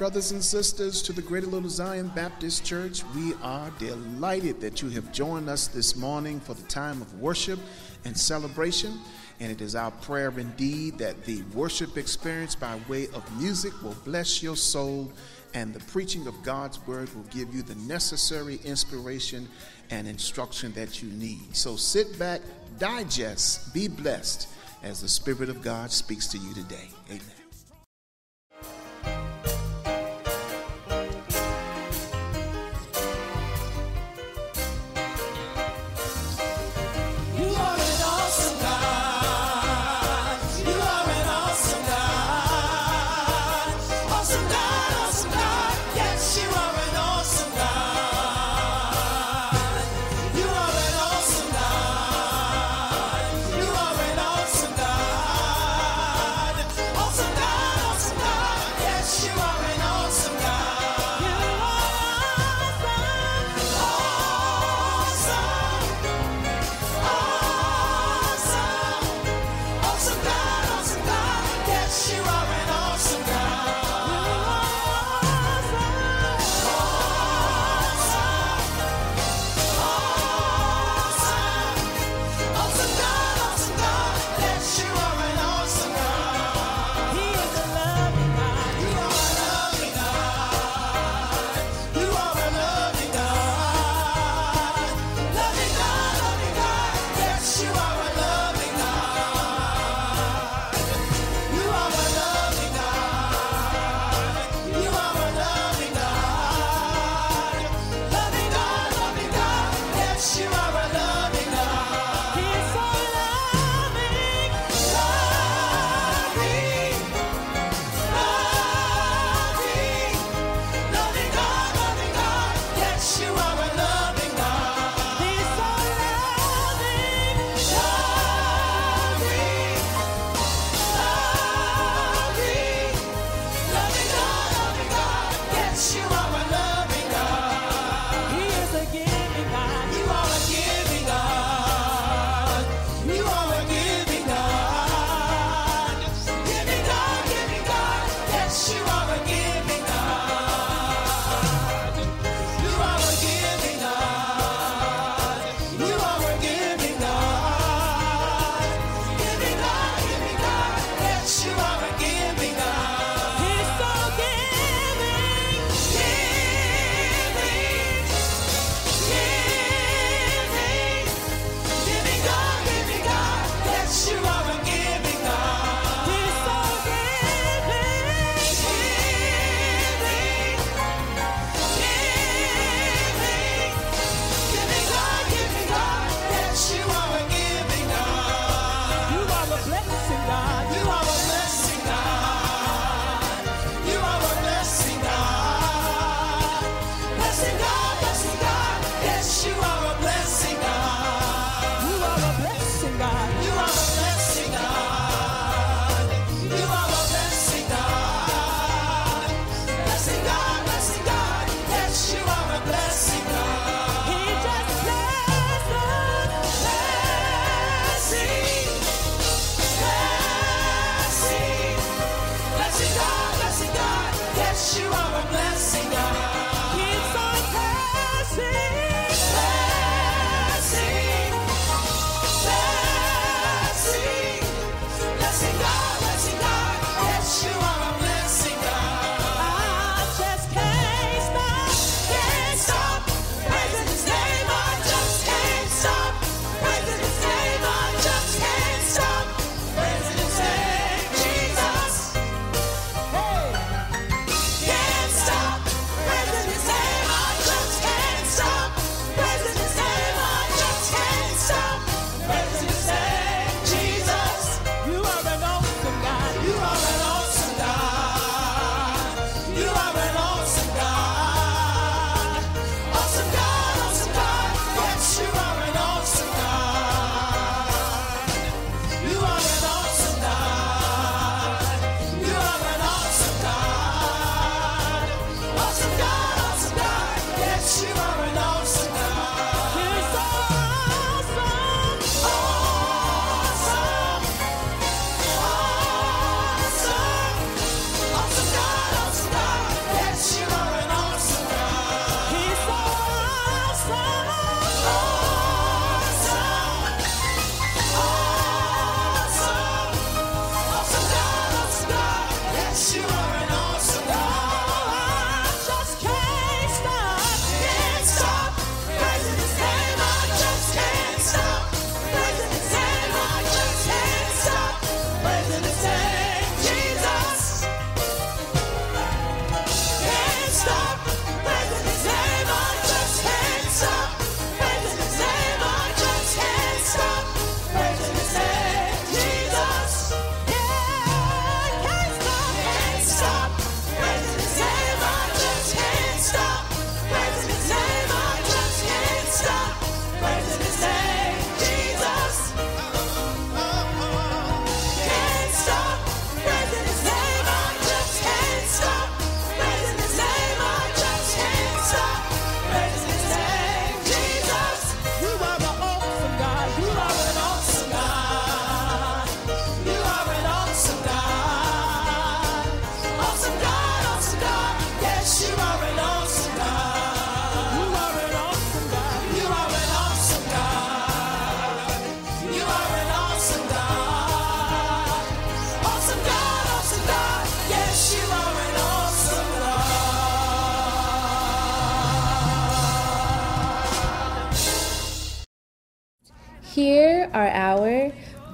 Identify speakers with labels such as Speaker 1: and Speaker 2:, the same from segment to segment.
Speaker 1: brothers and sisters, to the Greater Little Zion Baptist Church. We are delighted that you have joined us this morning for the time of worship and celebration. And it is our prayer indeed that the worship experience by way of music will bless your soul and the preaching of God's word will give you the necessary inspiration and instruction that you need. So sit back, digest, be blessed as the Spirit of God speaks to you today. Amen.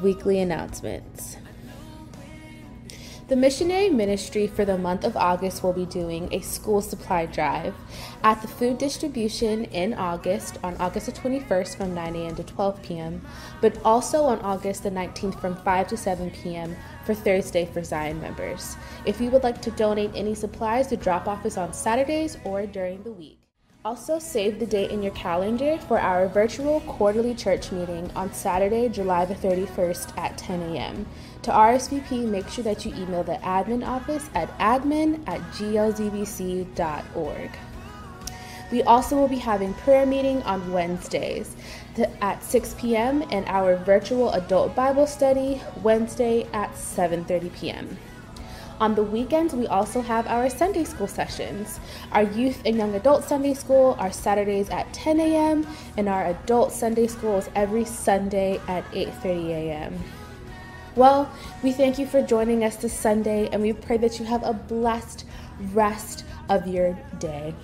Speaker 2: Weekly announcements. The missionary ministry for the month of August will be doing a school supply drive at the food distribution in August on August the 21st from 9 a.m. to 12 p.m., but also on August the 19th from 5 to 7 p.m. for Thursday for Zion members. If you would like to donate any supplies, the drop off is on Saturdays or during the week. Also, save the date in your calendar for our virtual quarterly church meeting on Saturday, July the 31st at 10 a.m. To RSVP, make sure that you email the admin office at admin at glzbc.org. We also will be having prayer meeting on Wednesdays at 6 p.m. and our virtual adult Bible study Wednesday at 7:30 p.m. On the weekends, we also have our Sunday school sessions. Our youth and young adult Sunday school are Saturdays at 10 a.m., and our adult Sunday school is every Sunday at 8:30 a.m. Well, we thank you for joining us this Sunday, and we pray that you have a blessed rest of your day.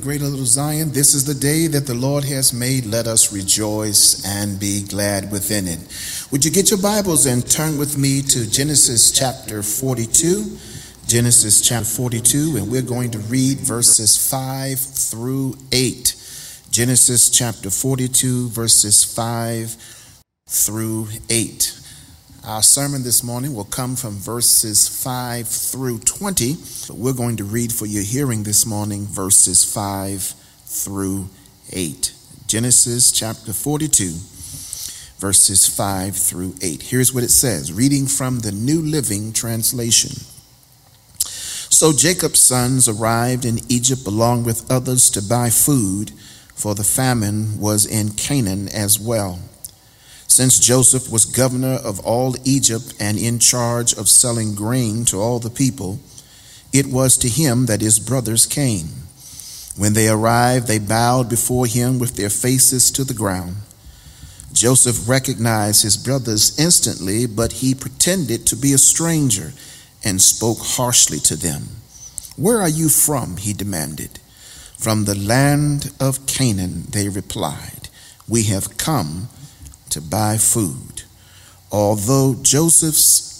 Speaker 1: Greater Little Zion. This is the day that the Lord has made. Let us rejoice and be glad within it. Would you get your Bibles and turn with me to Genesis chapter 42? Genesis chapter 42, and we're going to read verses 5 through 8. Genesis chapter 42, verses 5 through 8. Our sermon this morning will come from verses 5 through 20, but we're going to read for your hearing this morning verses 5 through 8. Genesis chapter 42, verses 5 through 8. Here's what it says, reading from the New Living Translation. So Jacob's sons arrived in Egypt along with others to buy food, for the famine was in Canaan as well. Since Joseph was governor of all Egypt and in charge of selling grain to all the people, it was to him that his brothers came. When they arrived, they bowed before him with their faces to the ground. Joseph recognized his brothers instantly, but he pretended to be a stranger and spoke harshly to them. Where are you from? he demanded. From the land of Canaan, they replied. We have come to buy food. Although Joseph's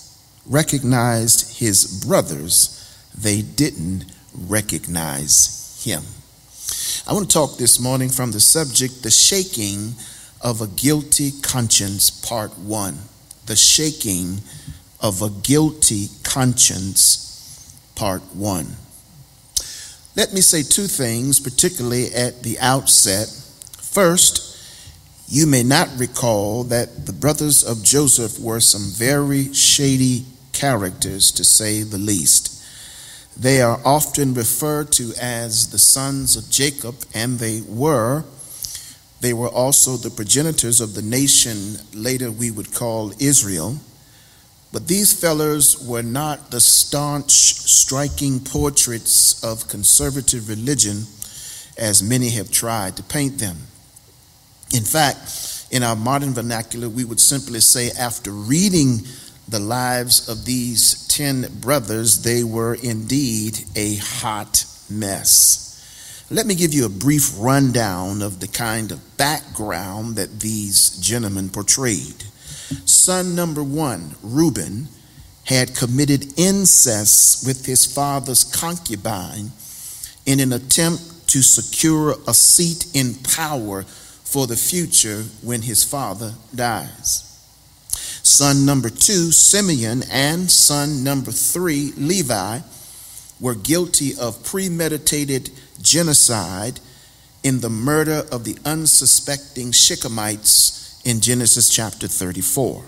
Speaker 1: recognized his brothers, they didn't recognize him. I want to talk this morning from the subject, the shaking of a guilty conscience, part one. The shaking of a guilty conscience, part one. Let me say two things, particularly at the outset. First, you may not recall that the brothers of Joseph were some very shady characters, to say the least. They are often referred to as the sons of Jacob, and they were. They were also the progenitors of the nation later we would call Israel. But these fellers were not the staunch, striking portraits of conservative religion as many have tried to paint them. In fact, in our modern vernacular, we would simply say, after reading the lives of these 10 brothers, they were indeed a hot mess. Let me give you a brief rundown of the kind of background that these gentlemen portrayed. Son number one, Reuben, had committed incest with his father's concubine in an attempt to secure a seat in power for the future when his father dies. Son number two, Simeon, and son number three, Levi, were guilty of premeditated genocide in the murder of the unsuspecting Shechemites in Genesis chapter 34.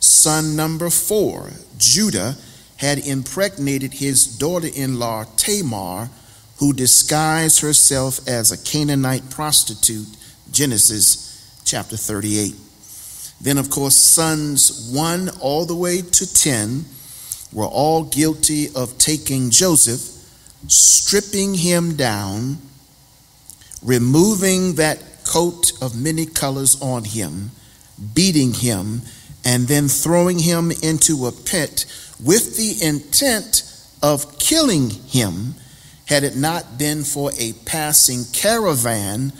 Speaker 1: Son number four, Judah, had impregnated his daughter in law Tamar, who disguised herself as a Canaanite prostitute Genesis chapter 38. Then, of course, sons 1 all the way to 10 were all guilty of taking Joseph, stripping him down, removing that coat of many colors on him, beating him, and then throwing him into a pit with the intent of killing him had it not been for a passing caravan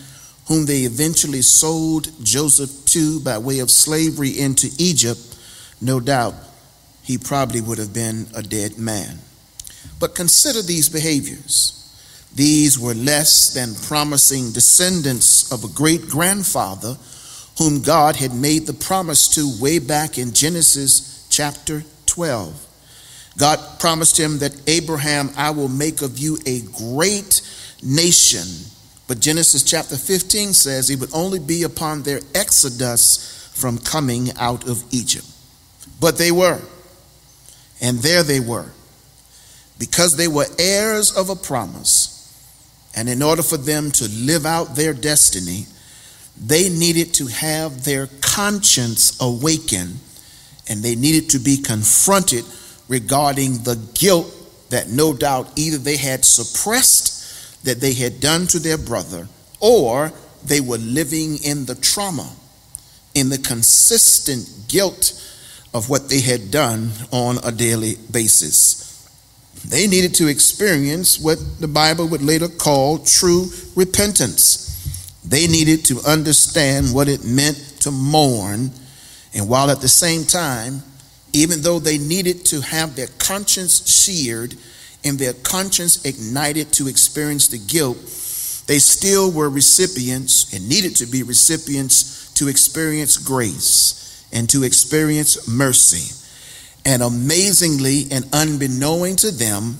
Speaker 1: whom they eventually sold Joseph to by way of slavery into Egypt, no doubt he probably would have been a dead man. But consider these behaviors. These were less than promising descendants of a great grandfather whom God had made the promise to way back in Genesis chapter 12. God promised him that Abraham, I will make of you a great nation but Genesis chapter 15 says it would only be upon their exodus from coming out of Egypt. But they were. And there they were. Because they were heirs of a promise. And in order for them to live out their destiny, they needed to have their conscience awakened and they needed to be confronted regarding the guilt that no doubt either they had suppressed that they had done to their brother, or they were living in the trauma, in the consistent guilt of what they had done on a daily basis. They needed to experience what the Bible would later call true repentance. They needed to understand what it meant to mourn, and while at the same time, even though they needed to have their conscience seared and their conscience ignited to experience the guilt, they still were recipients and needed to be recipients to experience grace and to experience mercy. And amazingly and unbeknowing to them,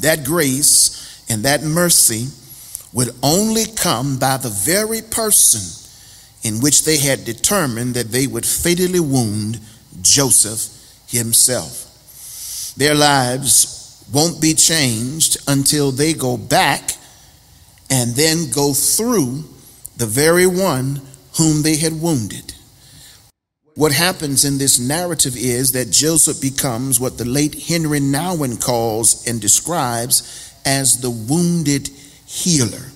Speaker 1: that grace and that mercy would only come by the very person in which they had determined that they would fatally wound Joseph himself. Their lives won't be changed until they go back and then go through the very one whom they had wounded. What happens in this narrative is that Joseph becomes what the late Henri Nouwen calls and describes as the wounded healer.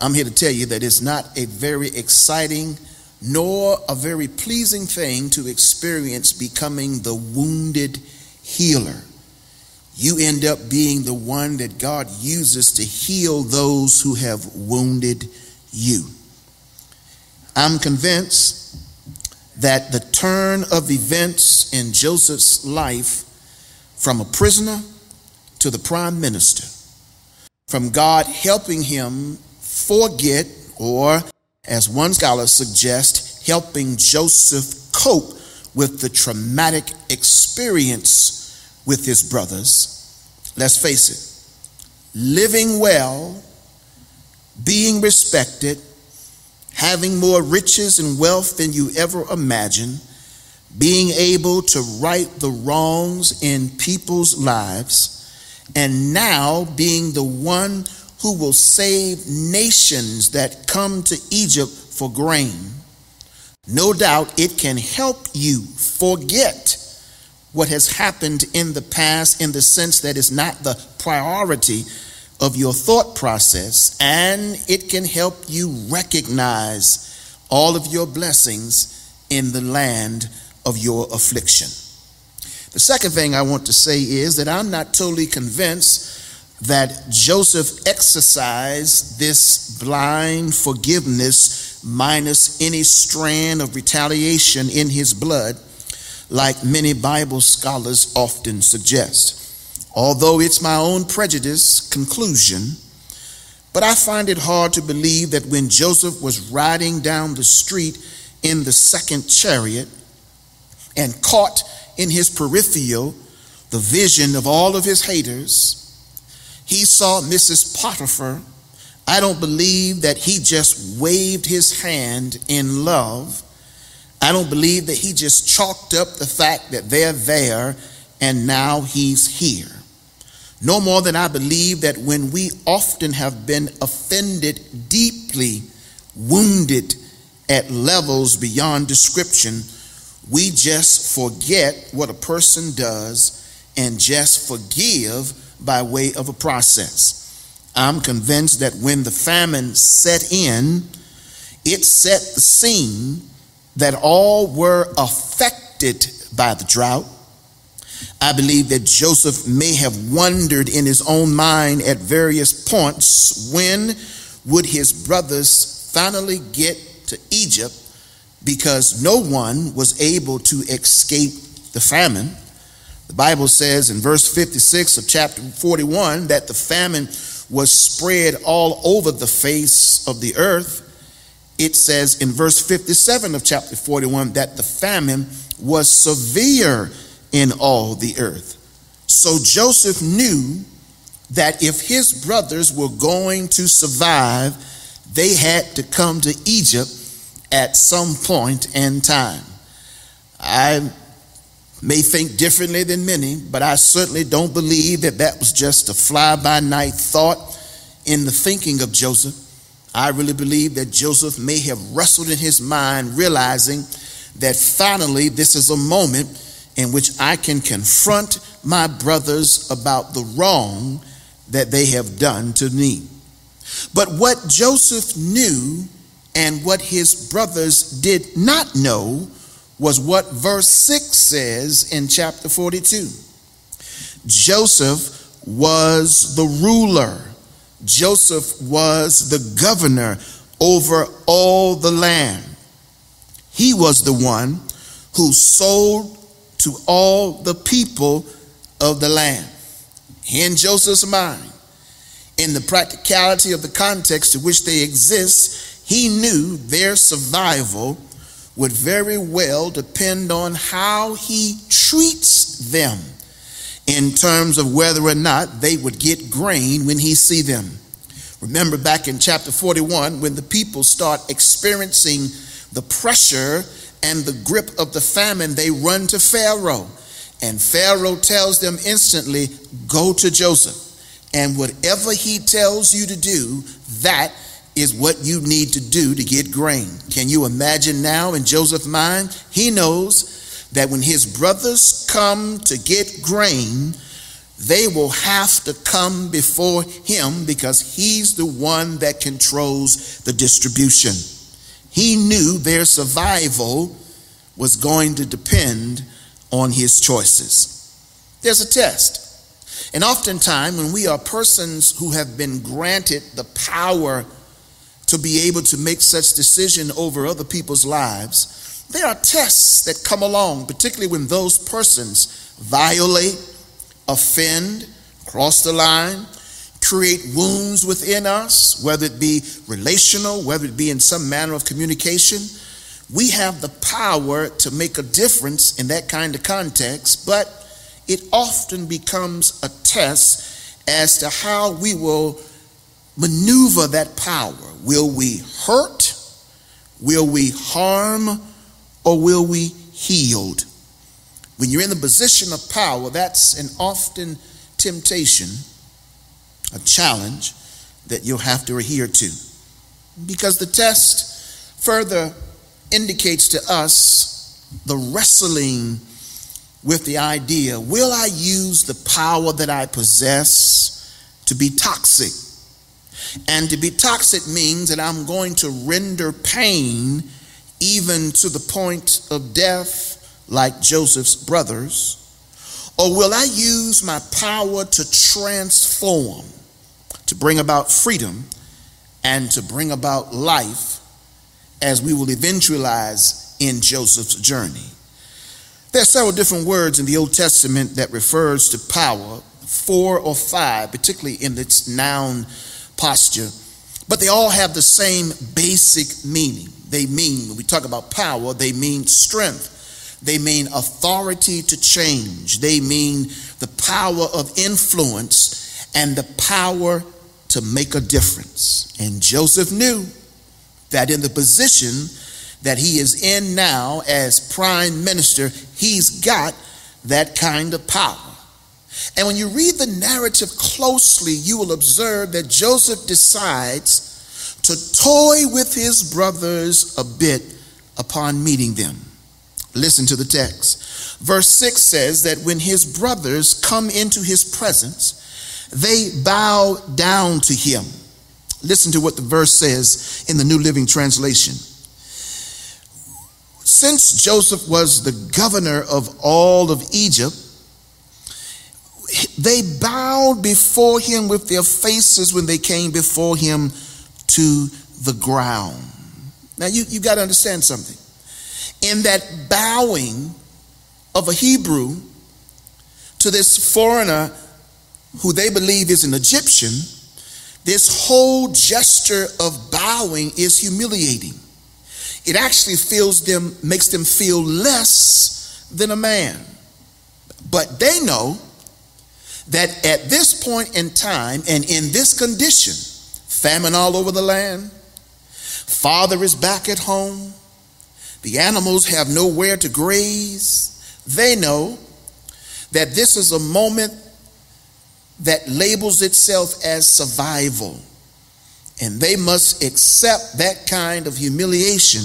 Speaker 1: I'm here to tell you that it's not a very exciting nor a very pleasing thing to experience becoming the wounded healer. You end up being the one that God uses to heal those who have wounded you. I'm convinced that the turn of events in Joseph's life from a prisoner to the prime minister, from God helping him forget, or as one scholar suggests, helping Joseph cope with the traumatic experience with his brothers. Let's face it, living well, being respected, having more riches and wealth than you ever imagined, being able to right the wrongs in people's lives, and now being the one who will save nations that come to Egypt for grain. No doubt it can help you forget what has happened in the past in the sense that it's not the priority of your thought process, and it can help you recognize all of your blessings in the land of your affliction. The second thing I want to say is that I'm not totally convinced that Joseph exercised this blind forgiveness minus any strand of retaliation in his blood, like many Bible scholars often suggest although it's my own prejudice conclusion. But I find it hard to believe that when Joseph was riding down the street in the second chariot and caught in his peripheral the vision of all of his haters, he saw Mrs. Potiphar. I don't believe that he just waved his hand in love. I don't believe that he just chalked up the fact that they're there and now he's here. No more than I believe that when we often have been offended deeply, wounded at levels beyond description, we just forget what a person does and just forgive by way of a process. I'm convinced that when the famine set in, it set the scene that all were affected by the drought I believe that Joseph may have wondered in his own mind at various points when would his brothers finally get to Egypt because no one was able to escape the famine. The Bible says in verse 56 of chapter 41 that the famine was spread all over the face of the earth. It says in verse 57 of chapter 41 that the famine was severe in all the earth. So Joseph knew that if his brothers were going to survive, they had to come to Egypt at some point in time. I may think differently than many, but I certainly don't believe that that was just a fly by night thought in the thinking of Joseph. I really believe that Joseph may have wrestled in his mind, realizing that finally this is a moment in which I can confront my brothers about the wrong that they have done to me. But what Joseph knew and what his brothers did not know was what verse 6 says in chapter 42. Joseph was the ruler. Joseph was the governor over all the land. He was the one who sold to all the people of the land. In Joseph's mind, in the practicality of the context in which they exist, he knew their survival would very well depend on how he treats them in terms of whether or not they would get grain when he see them. Remember back in chapter 41 when the people start experiencing the pressure and the grip of the famine, they run to Pharaoh. And Pharaoh tells them instantly, Go to Joseph. And whatever he tells you to do, that is what you need to do to get grain. Can you imagine now in Joseph's mind? He knows that when his brothers come to get grain, they will have to come before him because he's the one that controls the distribution. He knew their survival was going to depend on his choices. There's a test. And oftentimes, when we are persons who have been granted the power to be able to make such decision over other people's lives, there are tests that come along, particularly when those persons violate, offend, cross the line, create wounds within us, whether it be relational, whether it be in some manner of communication. We have the power to make a difference in that kind of context, but it often becomes a test as to how we will maneuver that power. Will we hurt? Will we harm? Or will we healed? When you're in the position of power, that's an often temptation, a challenge that you'll have to adhere to. Because the test further indicates to us the wrestling with the idea will I use the power that I possess to be toxic? And to be toxic means that I'm going to render pain even to the point of death, like Joseph's brothers. Or will I use my power to transform, to bring about freedom, and to bring about life, as we will eventualize in Joseph's journey? There are several different words in the Old Testament that refers to power, four or five, particularly in its noun posture, but they all have the same basic meaning. They mean, when we talk about power, they mean strength. They mean authority to change. They mean the power of influence and the power to make a difference. And Joseph knew that in the position that he is in now as prime minister, he's got that kind of power. And when you read the narrative closely, you will observe that Joseph decides to toy with his brothers a bit upon meeting them. Listen to the text. Verse 6 says that when his brothers come into his presence, they bow down to him. Listen to what the verse says in the New Living Translation. Since Joseph was the governor of all of Egypt, they bowed before him with their faces when they came before him to the ground. Now, you, you got to understand something. In that bowing of a Hebrew to this foreigner who they believe is an Egyptian, this whole gesture of bowing is humiliating. It actually feels them, makes them feel less than a man. But they know that at this point in time and in this condition, famine all over the land, father is back at home, the animals have nowhere to graze, they know that this is a moment that labels itself as survival. And they must accept that kind of humiliation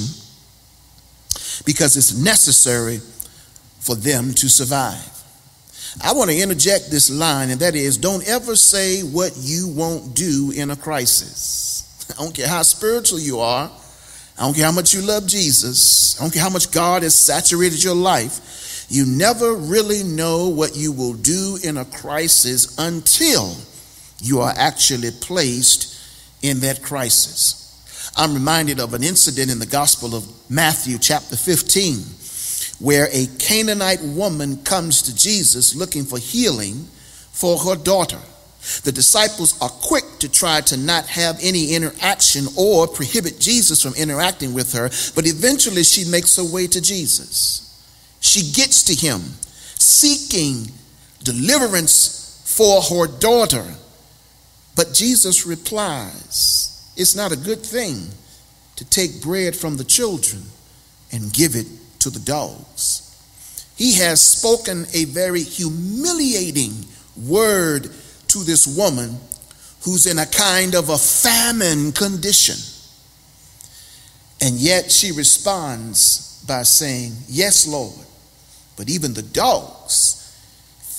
Speaker 1: because it's necessary for them to survive. I want to interject this line, and that is don't ever say what you won't do in a crisis. I don't care how spiritual you are, I don't care how much you love Jesus, I don't care how much God has saturated your life. You never really know what you will do in a crisis until you are actually placed in that crisis. I'm reminded of an incident in the Gospel of Matthew, chapter 15, where a Canaanite woman comes to Jesus looking for healing for her daughter. The disciples are quick to try to not have any interaction or prohibit Jesus from interacting with her, but eventually she makes her way to Jesus. She gets to him seeking deliverance for her daughter. But Jesus replies, It's not a good thing to take bread from the children and give it to the dogs. He has spoken a very humiliating word to this woman who's in a kind of a famine condition. And yet she responds by saying, Yes, Lord, but even the dogs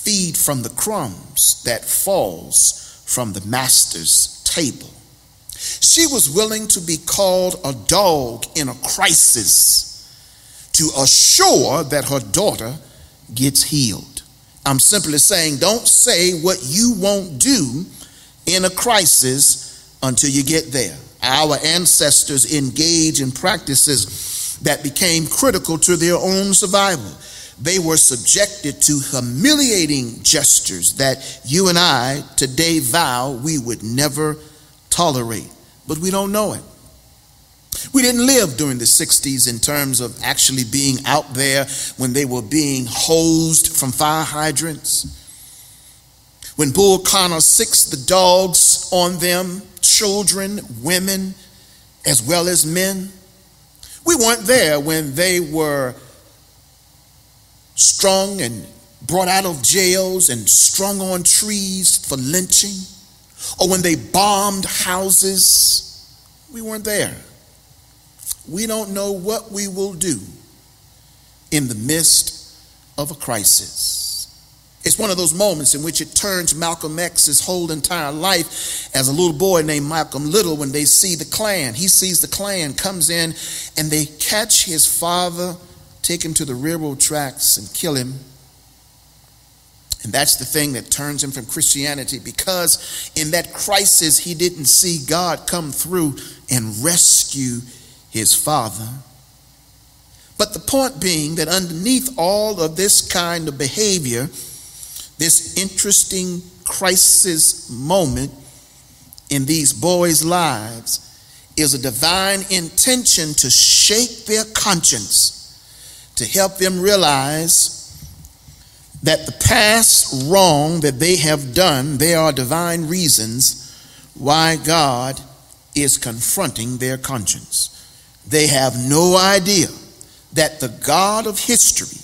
Speaker 1: feed from the crumbs that falls from the master's table. She was willing to be called a dog in a crisis to assure that her daughter gets healed. I'm simply saying, don't say what you won't do in a crisis until you get there. Our ancestors engaged in practices that became critical to their own survival. They were subjected to humiliating gestures that you and I today vow we would never tolerate, but we don't know it. We didn't live during the 60s in terms of actually being out there when they were being hosed from fire hydrants. When Bull Connor sicked the dogs on them, children, women, as well as men. We weren't there when they were strung and brought out of jails and strung on trees for lynching, or when they bombed houses. We weren't there we don't know what we will do in the midst of a crisis. It's one of those moments in which it turns Malcolm X's whole entire life as a little boy named Malcolm Little when they see the Klan. He sees the Klan, comes in, and they catch his father, take him to the railroad tracks, and kill him. And that's the thing that turns him from Christianity because in that crisis, he didn't see God come through and rescue his father. But the point being that underneath all of this kind of behavior, this interesting crisis moment in these boys' lives is a divine intention to shake their conscience, to help them realize that the past wrong that they have done, there are divine reasons why God is confronting their conscience. They have no idea that the God of history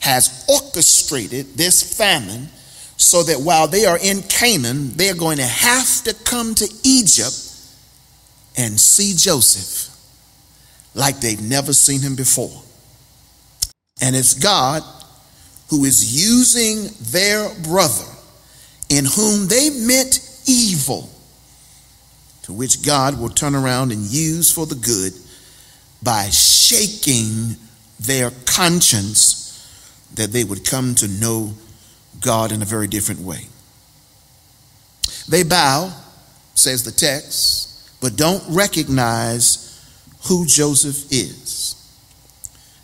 Speaker 1: has orchestrated this famine so that while they are in Canaan, they're going to have to come to Egypt and see Joseph like they've never seen him before. And it's God who is using their brother in whom they meant evil, to which God will turn around and use for the good by shaking their conscience that they would come to know God in a very different way. They bow, says the text, but don't recognize who Joseph is.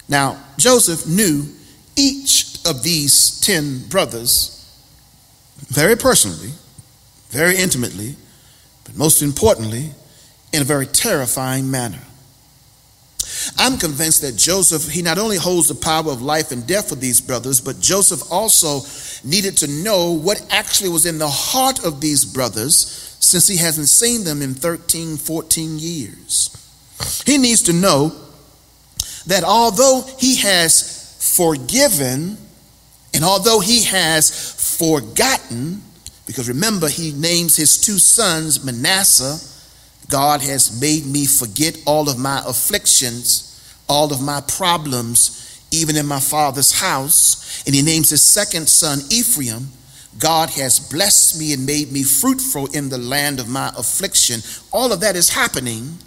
Speaker 1: Now, Joseph knew each of these 10 brothers very personally, very intimately, but most importantly, in a very terrifying manner. I'm convinced that Joseph, he not only holds the power of life and death for these brothers, but Joseph also needed to know what actually was in the heart of these brothers since he hasn't seen them in 13, 14 years. He needs to know that although he has forgiven and although he has forgotten, because remember, he names his two sons Manasseh God has made me forget all of my afflictions, all of my problems, even in my father's house. And he names his second son Ephraim. God has blessed me and made me fruitful in the land of my affliction. All of that is happening.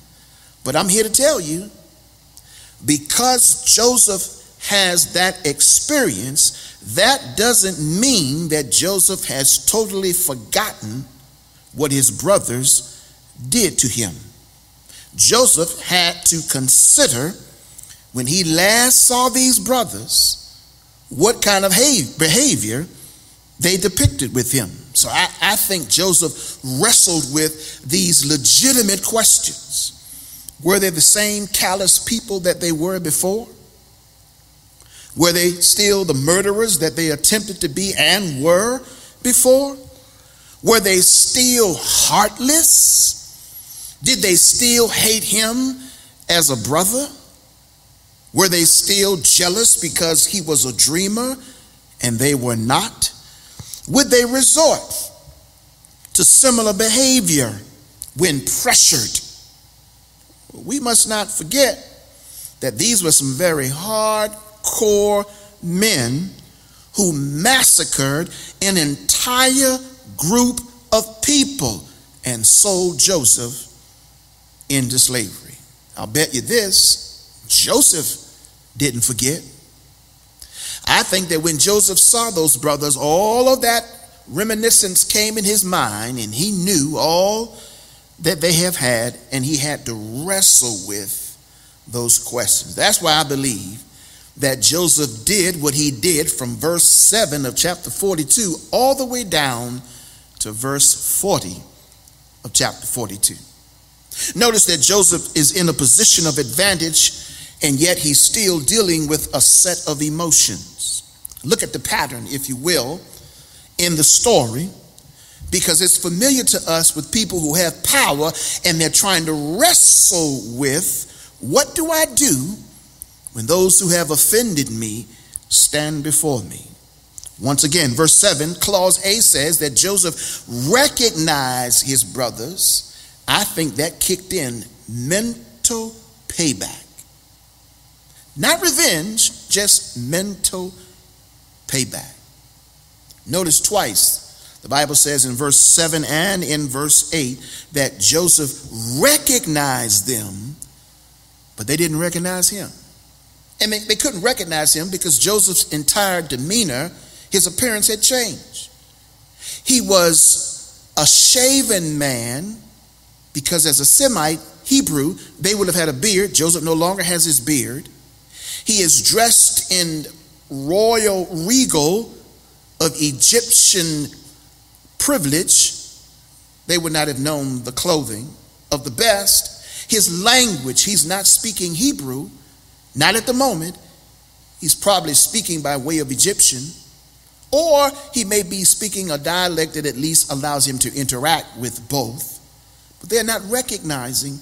Speaker 1: But I'm here to tell you because Joseph has that experience, that doesn't mean that Joseph has totally forgotten what his brothers did to him. Joseph had to consider when he last saw these brothers what kind of behavior they depicted with him. So I, I think Joseph wrestled with these legitimate questions. Were they the same callous people that they were before? Were they still the murderers that they attempted to be and were before? Were they still heartless? Did they still hate him as a brother? Were they still jealous because he was a dreamer and they were not? Would they resort to similar behavior when pressured? We must not forget that these were some very hardcore men who massacred an entire group of people and sold Joseph into slavery. I'll bet you this Joseph didn't forget. I think that when Joseph saw those brothers, all of that reminiscence came in his mind, and he knew all that they have had, and he had to wrestle with those questions. That's why I believe that Joseph did what he did from verse 7 of chapter 42 all the way down to verse 40 of chapter 42. Notice that Joseph is in a position of advantage, and yet he's still dealing with a set of emotions. Look at the pattern, if you will, in the story because it's familiar to us with people who have power and they're trying to wrestle with what do I do when those who have offended me stand before me. Once again, verse 7, clause A says that Joseph recognized his brothers. I think that kicked in mental payback. Not revenge, just mental payback. Notice twice the Bible says in verse 7 and in verse 8 that Joseph recognized them, but they didn't recognize him. And they, couldn't recognize him because Joseph's entire demeanor, his appearance had changed. He was a shaven man because, as a Semite Hebrew, they would have had a beard. Joseph no longer has his beard. He is dressed in royal regal of Egyptian privilege, they would not have known the clothing of the best. His language, he's not speaking Hebrew, not at the moment. He's probably speaking by way of Egyptian, or he may be speaking a dialect that at least allows him to interact with both. But they're not recognizing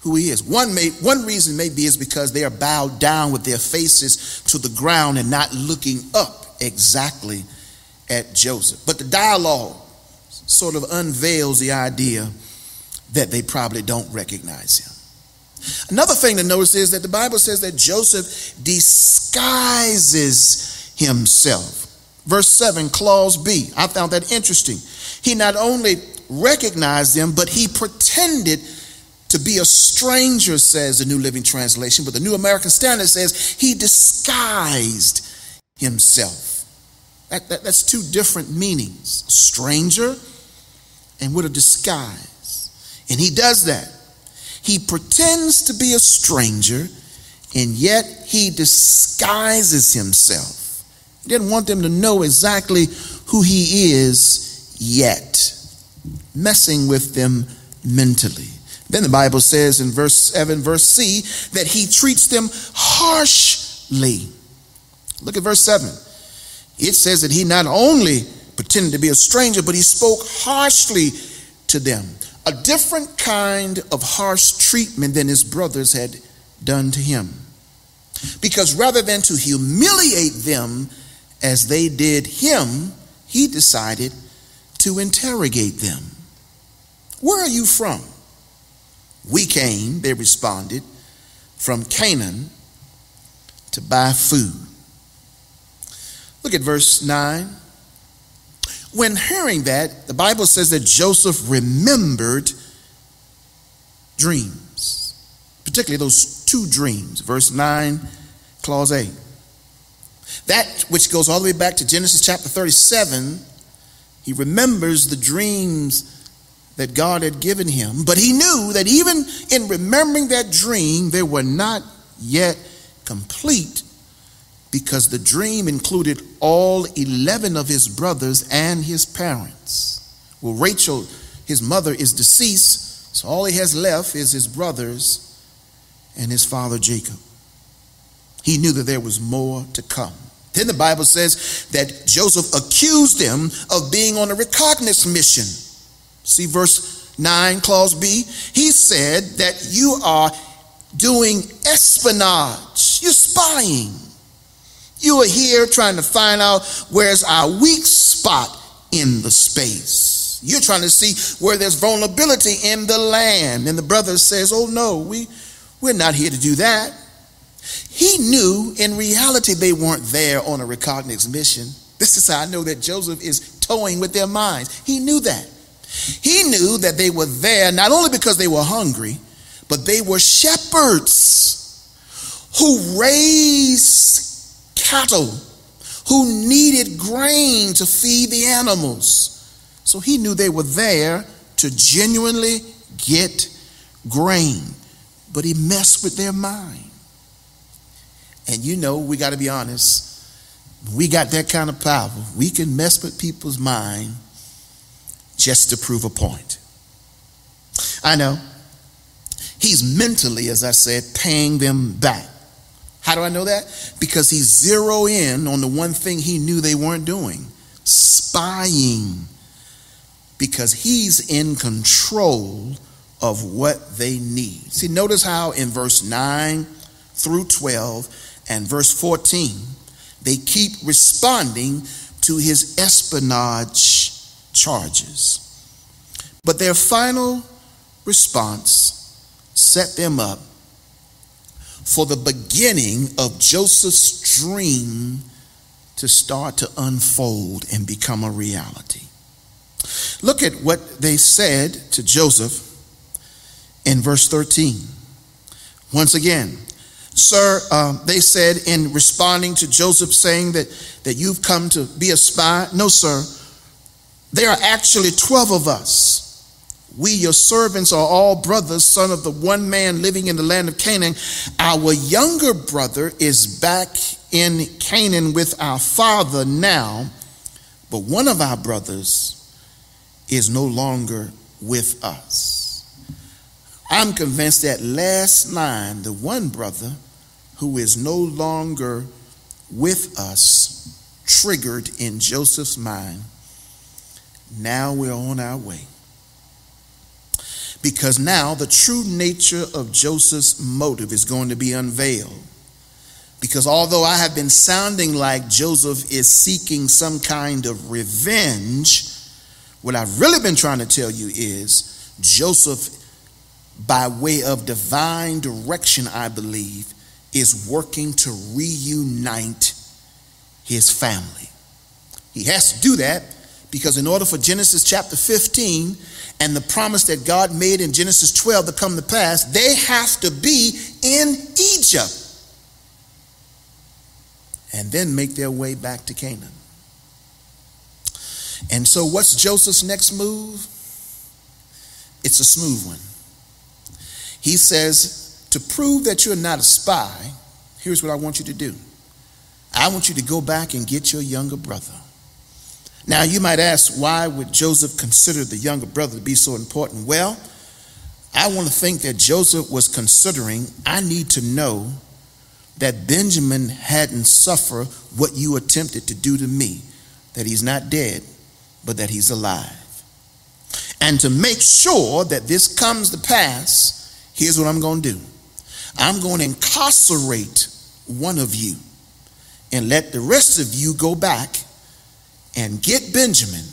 Speaker 1: who he is. One, may, one reason may be is because they are bowed down with their faces to the ground and not looking up exactly at Joseph. But the dialogue sort of unveils the idea that they probably don't recognize him. Another thing to notice is that the Bible says that Joseph disguises himself. Verse 7, clause B. I found that interesting. He not only recognized them, but he pretended to be a stranger, says the New Living Translation, but the New American Standard says he disguised himself. That, that, that's two different meanings stranger and with a disguise. And he does that. He pretends to be a stranger, and yet he disguises himself. He didn't want them to know exactly who he is yet, messing with them mentally. Then the Bible says in verse 7, verse C, that he treats them harshly. Look at verse 7. It says that he not only pretended to be a stranger, but he spoke harshly to them. A different kind of harsh treatment than his brothers had done to him. Because rather than to humiliate them as they did him, he decided to interrogate them. Where are you from? We came, they responded, from Canaan to buy food. Look at verse 9. When hearing that, the Bible says that Joseph remembered dreams, particularly those two dreams. Verse 9, clause 8. That which goes all the way back to Genesis chapter 37, he remembers the dreams that God had given him. But he knew that even in remembering that dream, they were not yet complete because the dream included all 11 of his brothers and his parents. Well, Rachel, his mother, is deceased, so all he has left is his brothers and his father Jacob. He knew that there was more to come. Then the Bible says that Joseph accused them of being on a recognizance mission. See verse 9, clause B? He said that you are doing espionage, you're spying. You are here trying to find out where's our weak spot in the space. You're trying to see where there's vulnerability in the land. And the brother says, Oh no, we, we're not here to do that. He knew in reality they weren't there on a recognizance mission. This is how I know that Joseph is toying with their minds. He knew that. He knew that they were there not only because they were hungry, but they were shepherds who raised cattle, who needed grain to feed the animals. So he knew they were there to genuinely get grain, but he messed with their mind. And you know, we got to be honest. We got that kind of power. We can mess with people's mind just to prove a point. I know. He's mentally, as I said, paying them back. How do I know that? Because he zeroed in on the one thing he knew they weren't doing spying. Because he's in control of what they need. See, notice how in verse 9 through 12 and verse 14, they keep responding to his espionage charges. But their final response set them up for the beginning of Joseph's dream to start to unfold and become a reality. Look at what they said to Joseph in verse 13. Once again, Sir, uh, they said in responding to Joseph saying that, that you've come to be a spy. No, sir. There are actually 12 of us. We, your servants, are all brothers, son of the one man living in the land of Canaan. Our younger brother is back in Canaan with our father now, but one of our brothers is no longer with us. I'm convinced that last line, the one brother who is no longer with us, triggered in Joseph's mind. Now we're on our way. Because now the true nature of Joseph's motive is going to be unveiled. Because although I have been sounding like Joseph is seeking some kind of revenge, what I've really been trying to tell you is Joseph by way of divine direction, I believe, is working to reunite his family. He has to do that because, in order for Genesis chapter 15 and the promise that God made in Genesis 12 to come to pass, they have to be in Egypt and then make their way back to Canaan. And so, what's Joseph's next move? It's a smooth one. He says, To prove that you're not a spy, here's what I want you to do I want you to go back and get your younger brother. Now, you might ask, why would Joseph consider the younger brother to be so important? Well, I want to think that Joseph was considering, I need to know that Benjamin hadn't suffered what you attempted to do to me, that he's not dead, but that he's alive. And to make sure that this comes to pass, Here's what I'm going to do I'm going to incarcerate one of you and let the rest of you go back and get Benjamin,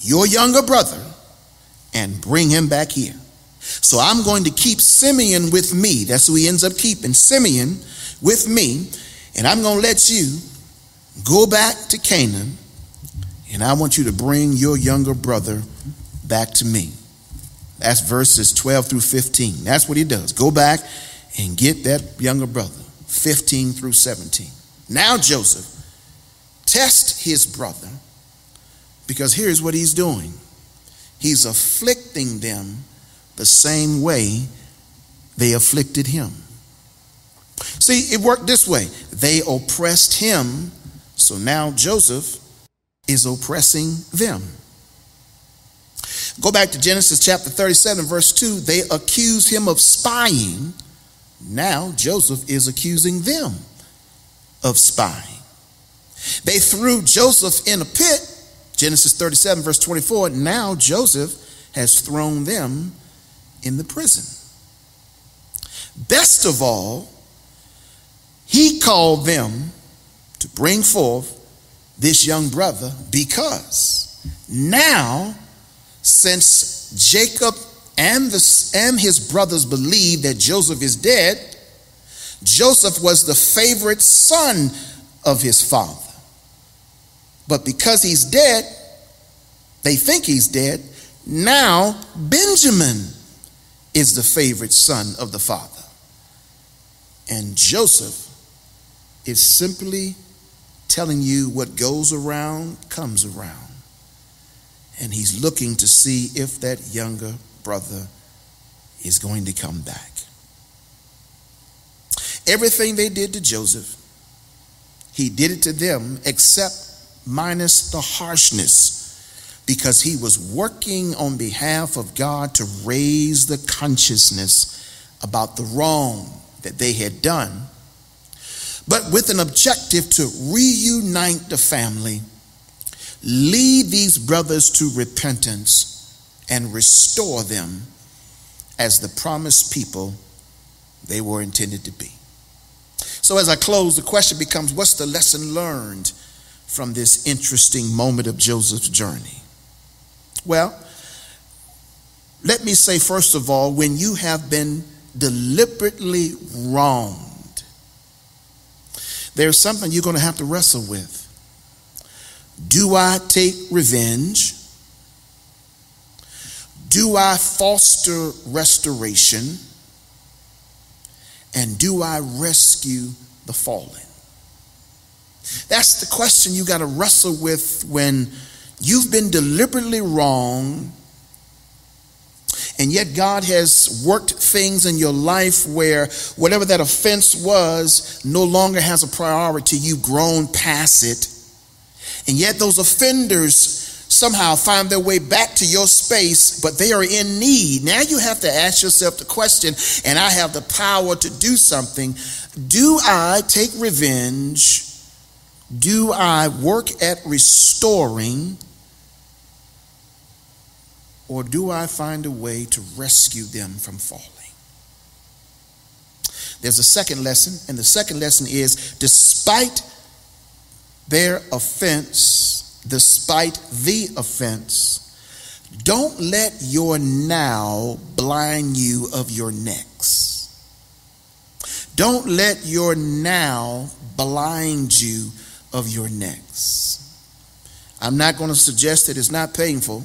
Speaker 1: your younger brother, and bring him back here. So I'm going to keep Simeon with me. That's who he ends up keeping, Simeon with me. And I'm going to let you go back to Canaan. And I want you to bring your younger brother back to me. That's verses 12 through 15. That's what he does. Go back and get that younger brother, 15 through 17. Now, Joseph, test his brother because here's what he's doing he's afflicting them the same way they afflicted him. See, it worked this way they oppressed him, so now Joseph is oppressing them. Go back to Genesis chapter 37, verse 2. They accused him of spying. Now Joseph is accusing them of spying. They threw Joseph in a pit. Genesis 37, verse 24. Now Joseph has thrown them in the prison. Best of all, he called them to bring forth this young brother because now, since Jacob and, the, and his brothers believed that Joseph is dead, Joseph was the favorite son of his father. But because he's dead, they think he's dead. Now, Benjamin is the favorite son of the father. And Joseph is simply telling you what goes around comes around. And he's looking to see if that younger brother is going to come back. Everything they did to Joseph, he did it to them except minus the harshness because he was working on behalf of God to raise the consciousness about the wrong that they had done, but with an objective to reunite the family, lead these brothers to repentance, and restore them as the promised people they were intended to be. So, as I close, the question becomes what's the lesson learned from this interesting moment of Joseph's journey? Well, let me say, first of all, when you have been deliberately wronged, there's something you're going to have to wrestle with. Do I take revenge? Do I foster restoration? And do I rescue the fallen? That's the question you got to wrestle with when you've been deliberately wrong, and yet God has worked things in your life where whatever that offense was no longer has a priority. You've grown past it. And yet those offenders somehow find their way back to your space, but they are in need. Now you have to ask yourself the question, and I have the power to do something. Do I take revenge? Do I work at restoring? Or do I find a way to rescue them from falling? There's a second lesson, and the second lesson is despite their offense, despite the offense, don't let your now blind you of your next. Don't let your now blind you of your necks. I'm not going to suggest that it's not painful.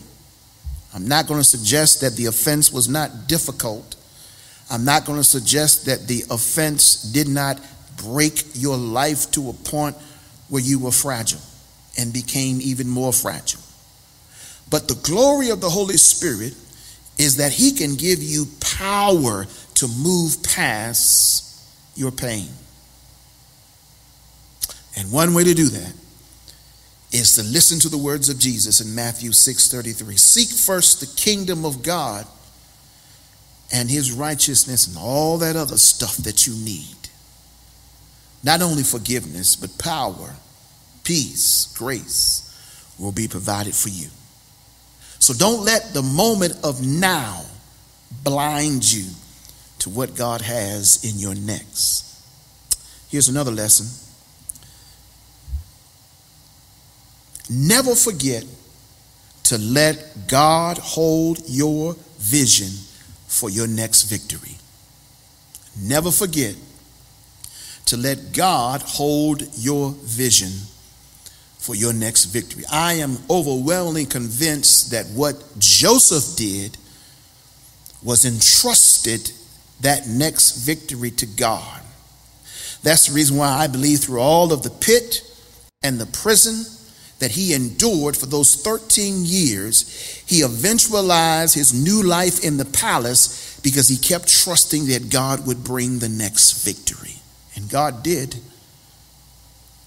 Speaker 1: I'm not going to suggest that the offense was not difficult. I'm not going to suggest that the offense did not break your life to a point where you were fragile and became even more fragile. But the glory of the Holy Spirit is that He can give you power to move past your pain. And one way to do that is to listen to the words of Jesus in Matthew 6:33. Seek first the kingdom of God and his righteousness and all that other stuff that you need. Not only forgiveness, but power, peace, grace will be provided for you. So don't let the moment of now blind you to what God has in your next. Here's another lesson Never forget to let God hold your vision for your next victory. Never forget to let God hold your vision for your next victory. I am overwhelmingly convinced that what Joseph did was entrusted that next victory to God. That's the reason why I believe through all of the pit and the prison that he endured for those 13 years, he eventualized his new life in the palace because he kept trusting that God would bring the next victory. And God did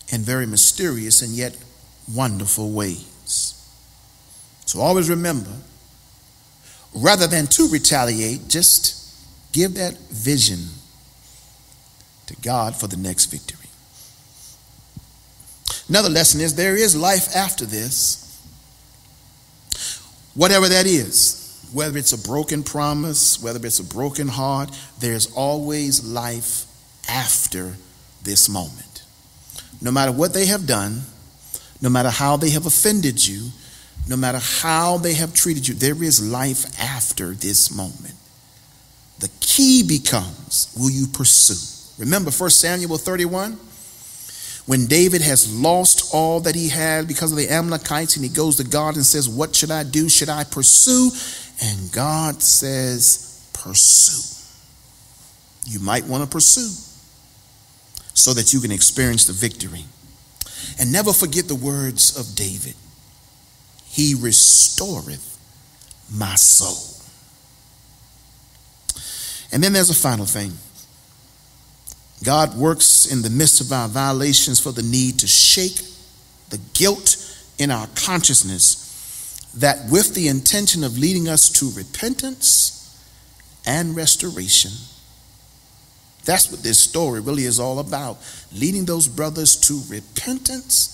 Speaker 1: in very mysterious and yet wonderful ways. So always remember rather than to retaliate, just give that vision to God for the next victory. Another lesson is there is life after this. Whatever that is, whether it's a broken promise, whether it's a broken heart, there's always life after this moment. No matter what they have done, no matter how they have offended you, no matter how they have treated you, there is life after this moment. The key becomes will you pursue? Remember 1 Samuel 31? When David has lost all that he had because of the Amalekites, and he goes to God and says, What should I do? Should I pursue? And God says, Pursue. You might want to pursue so that you can experience the victory. And never forget the words of David He restoreth my soul. And then there's a final thing. God works in the midst of our violations for the need to shake the guilt in our consciousness that with the intention of leading us to repentance and restoration. That's what this story really is all about leading those brothers to repentance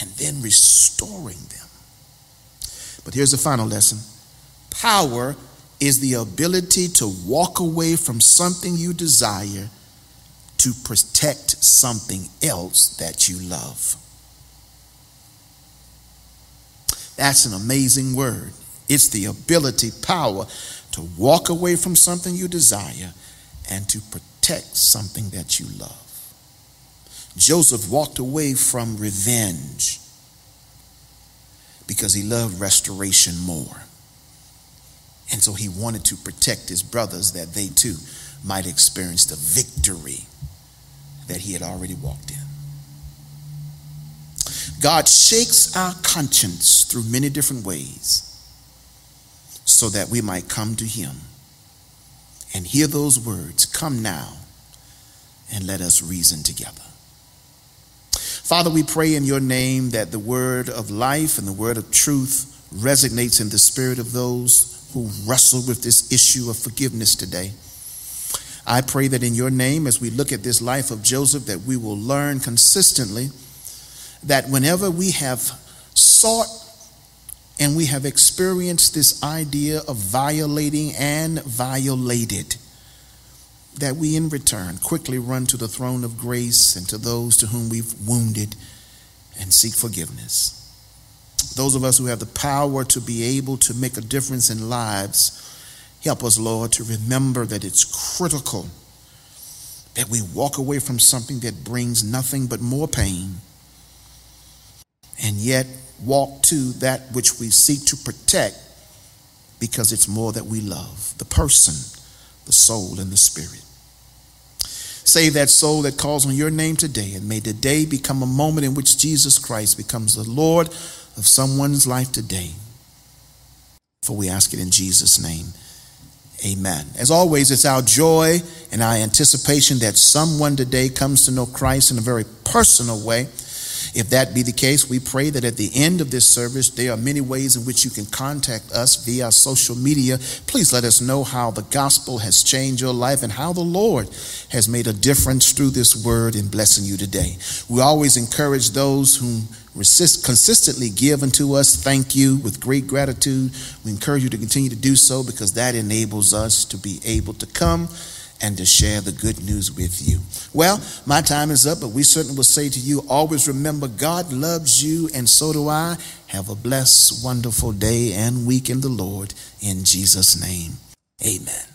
Speaker 1: and then restoring them. But here's the final lesson power is the ability to walk away from something you desire to protect something else that you love. That's an amazing word. It's the ability, power to walk away from something you desire and to protect something that you love. Joseph walked away from revenge because he loved restoration more. And so he wanted to protect his brothers that they too might experience the victory that he had already walked in. God shakes our conscience through many different ways so that we might come to him and hear those words Come now and let us reason together. Father, we pray in your name that the word of life and the word of truth resonates in the spirit of those who wrestle with this issue of forgiveness today. I pray that in your name, as we look at this life of Joseph, that we will learn consistently that whenever we have sought and we have experienced this idea of violating and violated, that we in return quickly run to the throne of grace and to those to whom we've wounded and seek forgiveness. Those of us who have the power to be able to make a difference in lives Help us, Lord, to remember that it's critical that we walk away from something that brings nothing but more pain and yet walk to that which we seek to protect because it's more that we love the person, the soul, and the spirit. Save that soul that calls on your name today, and may today become a moment in which Jesus Christ becomes the Lord of someone's life today. For we ask it in Jesus' name. Amen. As always, it's our joy and our anticipation that someone today comes to know Christ in a very personal way. If that be the case, we pray that at the end of this service, there are many ways in which you can contact us via social media. Please let us know how the gospel has changed your life and how the Lord has made a difference through this word in blessing you today. We always encourage those whom resist, consistently give unto us. Thank you with great gratitude. We encourage you to continue to do so because that enables us to be able to come and to share the good news with you. Well, my time is up, but we certainly will say to you always remember God loves you, and so do I. Have a blessed, wonderful day and week in the Lord. In Jesus' name, amen.